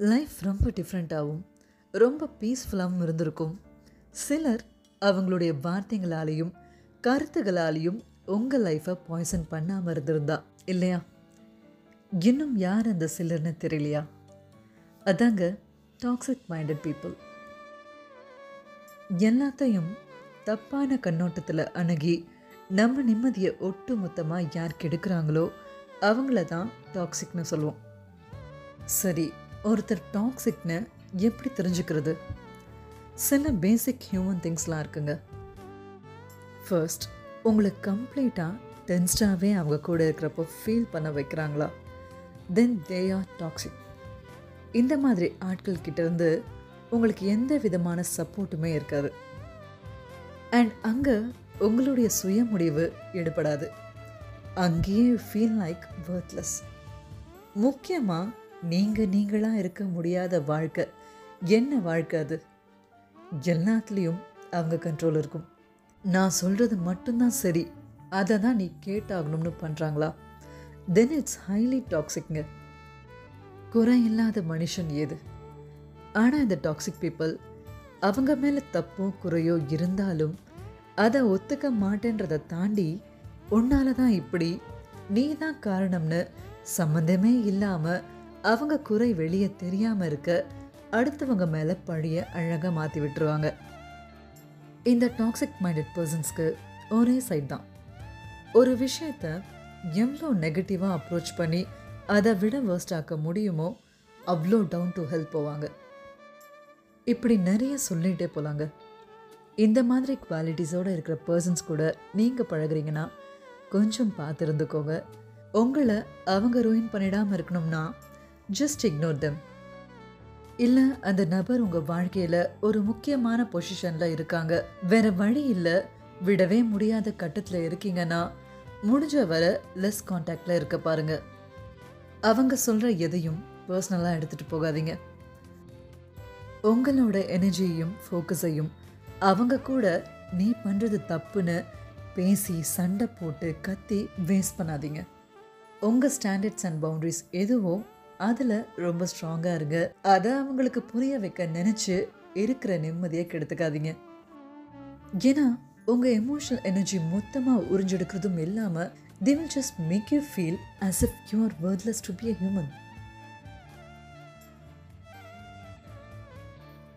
Life ரொம்ப டிஃப்ரெண்ட்டாகவும் ரொம்ப பீஸ்ஃபுல்லாகவும் இருந்திருக்கும். சிலர் அவங்களுடைய வார்த்தைகளாலேயும் கருத்துகளாலேயும் உங்கள் லைஃப்பை பாய்சன் பண்ணாமல் இருந்திருந்தா இல்லையா? இன்னும் யார் அந்த சிலர்னு தெரியலையா? அதாங்க டாக்ஸிக் மைண்டட் பீப்புள் எல்லாத்தையும் தப்பான கண்ணோட்டத்தில் அணுகி நம்ம நிம்மதியை ஒட்டு மொத்தமாக யார் கெடுக்கிறாங்களோ அவங்கள தான் டாக்ஸிக்னு சொல்லுவோம். சரி ஒருத்தர் டாக்ஸிக்னு எப்படி தெரிஞ்சுக்கிறது? சில பேசிக் ஹியூமன் திங்ஸ்லாம் இருக்குங்க. ஃபர்ஸ்ட் உங்களை கம்ப்ளீட்டாக டென்ஸ்டாகவே அவங்க கூட இருக்கிறப்போ ஃபீல் பண்ண வைக்கிறாங்களா? தென் தே ஆர் டாக்ஸிக் இந்த மாதிரி ஆட்கள் கிட்டேருந்து உங்களுக்கு எந்த விதமான சப்போர்ட்டுமே இருக்காது. அண்ட் அங்கே உங்களுடைய சுய முடிவு ஈடுபடாது அங்கேயே ஃபீல் லைக் வர்த்லெஸ் முக்கியமாக நீங்கள் நீங்களாக இருக்க முடியாத வாழ்க்கை. என்ன வாழ்க்கை அது? எல்லாத்துலேயும் அவங்க கண்ட்ரோல் இருக்கும். நான் சொல்கிறது மட்டும்தான் சரி. அதை தான் நீ கேட்டாகணும்னு பண்ணுறாங்களா தென் இட்ஸ் ஹைலி டாக்ஸிக்ங்க குறை இல்லாத மனுஷன் ஏது ஆனால் இந்த டாக்ஸிக் பீப்புள் அவங்க மேலே தப்போ குறையோ இருந்தாலும் அதை ஒத்துக்க மாட்டேன்றதை தாண்டி உன்னால தான் இப்படி நீ தான் காரணம்னு சம்மந்தமே இல்லாமல் அவங்க குறை வெளியே தெரியாமல் இருக்க அடுத்தவங்க மேலே பழிய அழகாக மாற்றி விட்டுருவாங்க. இந்த டாக்ஸிக் மைண்டட் பர்சன்ஸ்க்கு ஒரே சைட் தான். ஒரு விஷயத்த எவ்வளோ நெகட்டிவாக அப்ரோச் பண்ணி அதை விட வேர்ஸ்ட் ஆக்க முடியுமோ அவ்வளோ டவுன் டு ஹெல்ப் போவாங்க. இப்படி நிறைய சொல்லிகிட்டே போகலாங்க இந்த மாதிரி குவாலிட்டிஸோடு இருக்கிற பர்சன்ஸ் கூட நீங்கள் பழகுறீங்கன்னா கொஞ்சம் பார்த்து இருந்துக்கோங்க உங்களை அவங்க ரூயின் பண்ணிடாமல் இருக்கணும்னா ஜஸ்ட் இக்னோர் தெம் இல்லை அந்த நபர் உங்கள் வாழ்க்கையில் ஒரு முக்கியமான பொசிஷனில் இருக்காங்க. வேற வழி இல்லை. விடவே முடியாத கட்டத்தில் இருக்கீங்கன்னா முடிஞ்ச வர லெஸ் காண்டாக்டில் இருக்க பாருங்க. அவங்க சொல்கிற எதையும் பர்சனலாக எடுத்துகிட்டு போகாதீங்க. உங்களோட எனர்ஜியையும் ஃபோக்கஸையும் அவங்க கூட நீ பண்ணுறது தப்புன்னு பேசி சண்டை போட்டு கத்தி வேஸ்ட் பண்ணாதீங்க. உங்கள் ஸ்டாண்டர்ட்ஸ் அண்ட் பவுண்டரிஸ் எதுவோ அதில் ரொம்ப ஸ்ட்ராங்காக இருங்க. அதை அவங்களுக்கு புரிய வைக்க நினச்சி இருக்கிற நிம்மதியை கெடுத்துக்காதீங்க. ஏன்னா உங்கள் எமோஷனல் எனர்ஜி மொத்தமாக உறிஞ்செடுக்கிறதும் இல்லாமல் they will just make you feel as if you are worthless to be a human